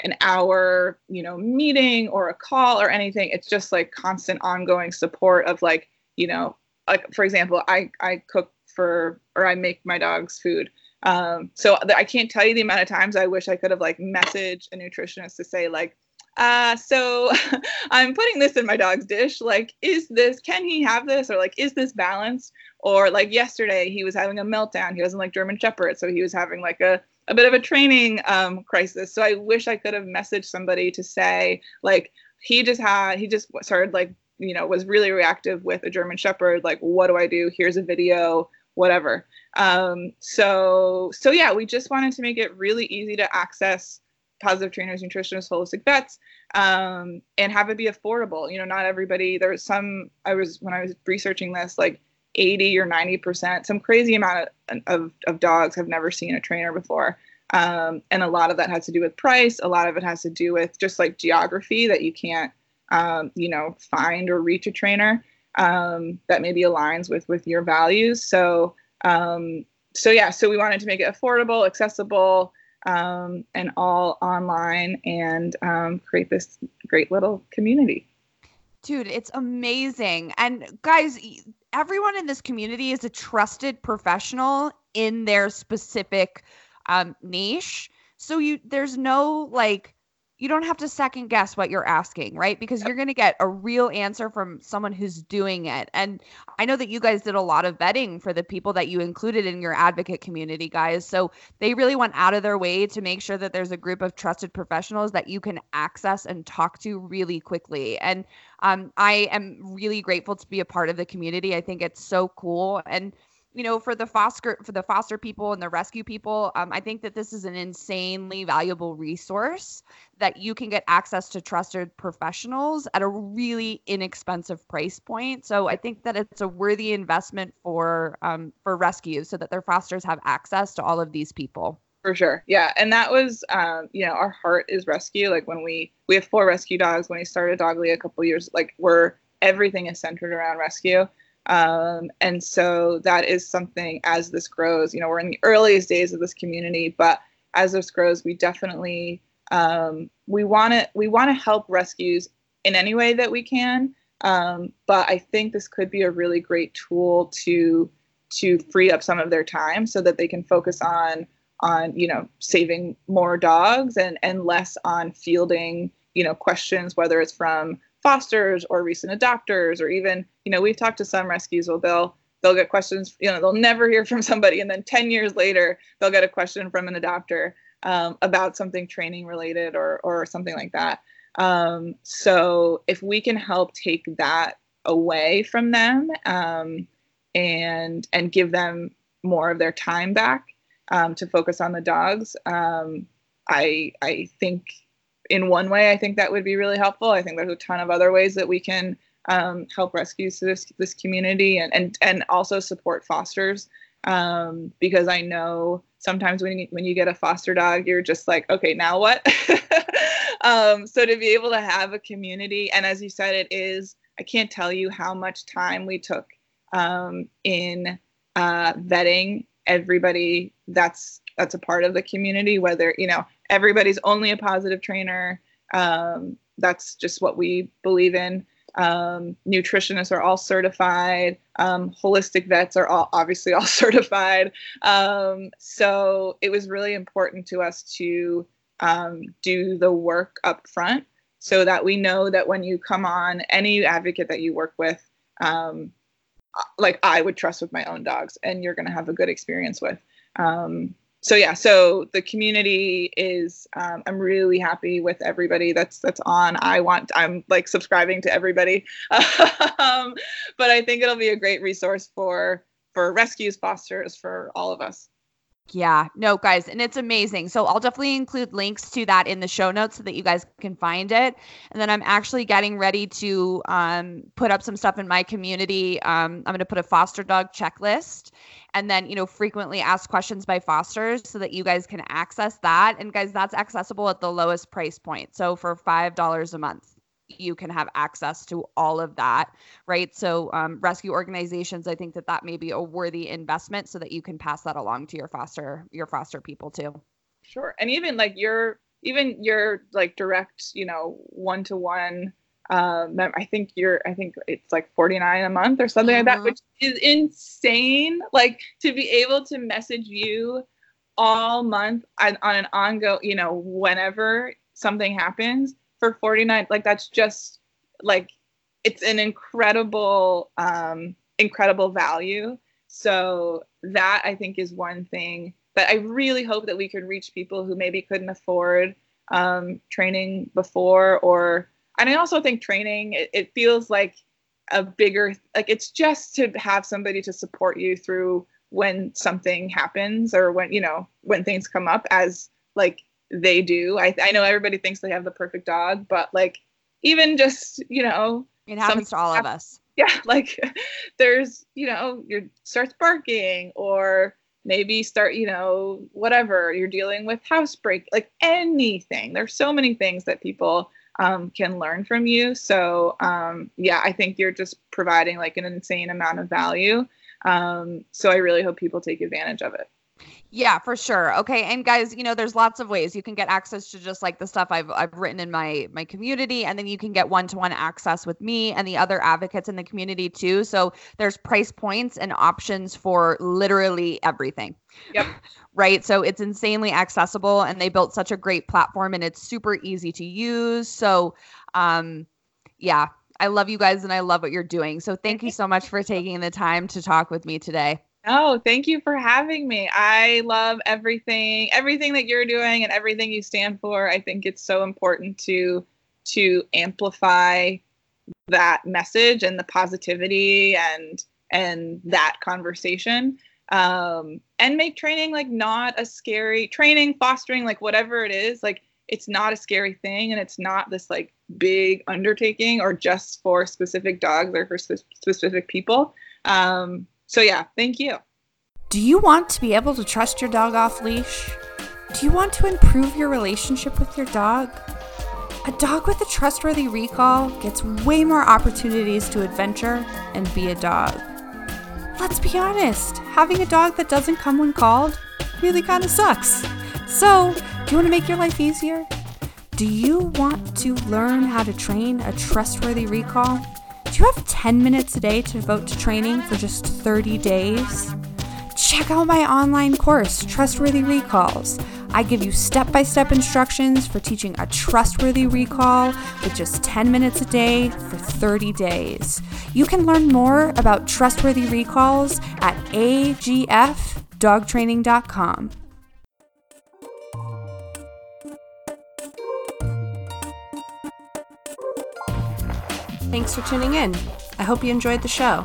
an hour, you know, meeting or a call or anything. It's just like constant ongoing support of like, you know, like for example, I I cook for or I make my dog's food. Um, so I can't tell you the amount of times I wish I could have like messaged a nutritionist to say like, uh, so I'm putting this in my dog's dish. Like, is this, can he have this? Or like, is this balanced? Or like yesterday, he was having a meltdown. He doesn't like German Shepherd. So he was having like a, a bit of a training um, crisis. So I wish I could have messaged somebody to say, like, he just had, he just started like, you know, was really reactive with a German Shepherd. Like, what do I do? Here's a video, whatever. Um, so, so yeah, we just wanted to make it really easy to access positive trainers, nutritionists, holistic vets, um, and have it be affordable. You know, not everybody. There's some. I was when I was researching this, like 80 or 90 percent, some crazy amount of, of, of dogs have never seen a trainer before. Um, and a lot of that has to do with price. A lot of it has to do with just like geography that you can't, um, you know, find or reach a trainer um, that maybe aligns with with your values. So, um, so yeah, so we wanted to make it affordable, accessible, um, and all online and um, create this great little community. Dude, it's amazing. And guys, everyone in this community is a trusted professional in their specific um, niche. So you there's no like you don't have to second guess what you're asking, right? Because you're going to get a real answer from someone who's doing it. And I know that you guys did a lot of vetting for the people that you included in your advocate community, guys. So they really went out of their way to make sure that there's a group of trusted professionals that you can access and talk to really quickly. And um, I am really grateful to be a part of the community. I think it's so cool. And you know for the foster for the foster people and the rescue people um, i think that this is an insanely valuable resource that you can get access to trusted professionals at a really inexpensive price point. So i think that it's a worthy investment for um, for rescues so that their fosters have access to all of these people. For sure. Yeah. And that was um, you know our heart is rescue. Like when we we have four rescue dogs. When we started dogly a couple years like we're everything is centered around rescue um, and so that is something as this grows, you know, we're in the earliest days of this community, but as this grows, we definitely um, we want to we want to help rescues in any way that we can. Um, but I think this could be a really great tool to to free up some of their time so that they can focus on on you know saving more dogs and and less on fielding you know questions whether it's from fosters or recent adopters or even you know we've talked to some rescues well they'll they'll get questions you know they'll never hear from somebody and then 10 years later they'll get a question from an adopter um, about something training related or or something like that. Um, so if we can help take that away from them um, and and give them more of their time back um, to focus on the dogs um, i i think in one way, I think that would be really helpful. I think there's a ton of other ways that we can um, help rescue this this community and and and also support fosters um, because I know sometimes when you, when you get a foster dog, you're just like, okay, now what? um, so to be able to have a community, and as you said, it is. I can't tell you how much time we took um, in uh, vetting everybody that's that's a part of the community. Whether you know everybody's only a positive trainer. Um, that's just what we believe in. Um, nutritionists are all certified. Um, holistic vets are all obviously all certified. Um, so it was really important to us to um, do the work up front so that we know that when you come on, any advocate that you work with, um, like I would trust with my own dogs, and you're going to have a good experience with. Um, so yeah so the community is um, i'm really happy with everybody that's that's on. I want i'm like subscribing to everybody. Um, but i think it'll be a great resource for for rescues fosters for all of us yeah, no, guys, and it's amazing. So I'll definitely include links to that in the show notes so that you guys can find it. And then I'm actually getting ready to um, put up some stuff in my community. Um, I'm going to put a foster dog checklist and then, you know, frequently asked questions by fosters so that you guys can access that. And guys, that's accessible at the lowest price point. So for $5 a month you can have access to all of that right? So um, rescue organizations i think that that may be a worthy investment so that you can pass that along to your foster your foster people too. Sure. And even like your even your like direct you know one to one um i think you're i think it's like 49 a month or something like that mm-hmm. which is insane like to be able to message you all month on, on an ongoing, you know, whenever something happens for 49 like that's just like it's an incredible um incredible value. So that i think is one thing but i really hope that we could reach people who maybe couldn't afford um, training before or and i also think training it, it feels like a bigger like it's just to have somebody to support you through when something happens or when you know when things come up as like they do. I, I know everybody thinks they have the perfect dog but like even just you know it happens to all of us. Yeah like there's you know you starts barking or maybe start you know whatever you're dealing with housebreak like anything. There's so many things that people um, can learn from you. So um, yeah i think you're just providing like an insane amount of value. Um, so i really hope people take advantage of it yeah, for sure. Okay, and guys, you know, there's lots of ways you can get access to just like the stuff I've I've written in my my community, and then you can get one-to-one access with me and the other advocates in the community too. So there's price points and options for literally everything. Yep. right. So it's insanely accessible, and they built such a great platform, and it's super easy to use. So, um, yeah, I love you guys, and I love what you're doing. So thank you so much for taking the time to talk with me today. Oh, thank you for having me. I love everything, everything that you're doing and everything you stand for. I think it's so important to to amplify that message and the positivity and and that conversation um, and make training like not a scary training fostering like whatever it is like it's not a scary thing and it's not this like big undertaking or just for specific dogs or for sp- specific people um, so, yeah, thank you. Do you want to be able to trust your dog off leash? Do you want to improve your relationship with your dog? A dog with a trustworthy recall gets way more opportunities to adventure and be a dog. Let's be honest, having a dog that doesn't come when called really kind of sucks. So, do you want to make your life easier? Do you want to learn how to train a trustworthy recall? You have 10 minutes a day to devote to training for just 30 days? Check out my online course, Trustworthy Recalls. I give you step by step instructions for teaching a trustworthy recall with just 10 minutes a day for 30 days. You can learn more about trustworthy recalls at agfdogtraining.com. Thanks for tuning in. I hope you enjoyed the show.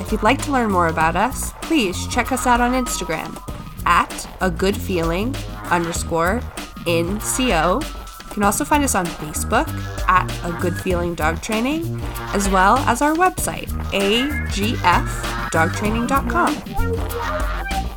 If you'd like to learn more about us, please check us out on Instagram at a good feeling underscore in co. You can also find us on Facebook at a good feeling dog training, as well as our website agfdogtraining.com.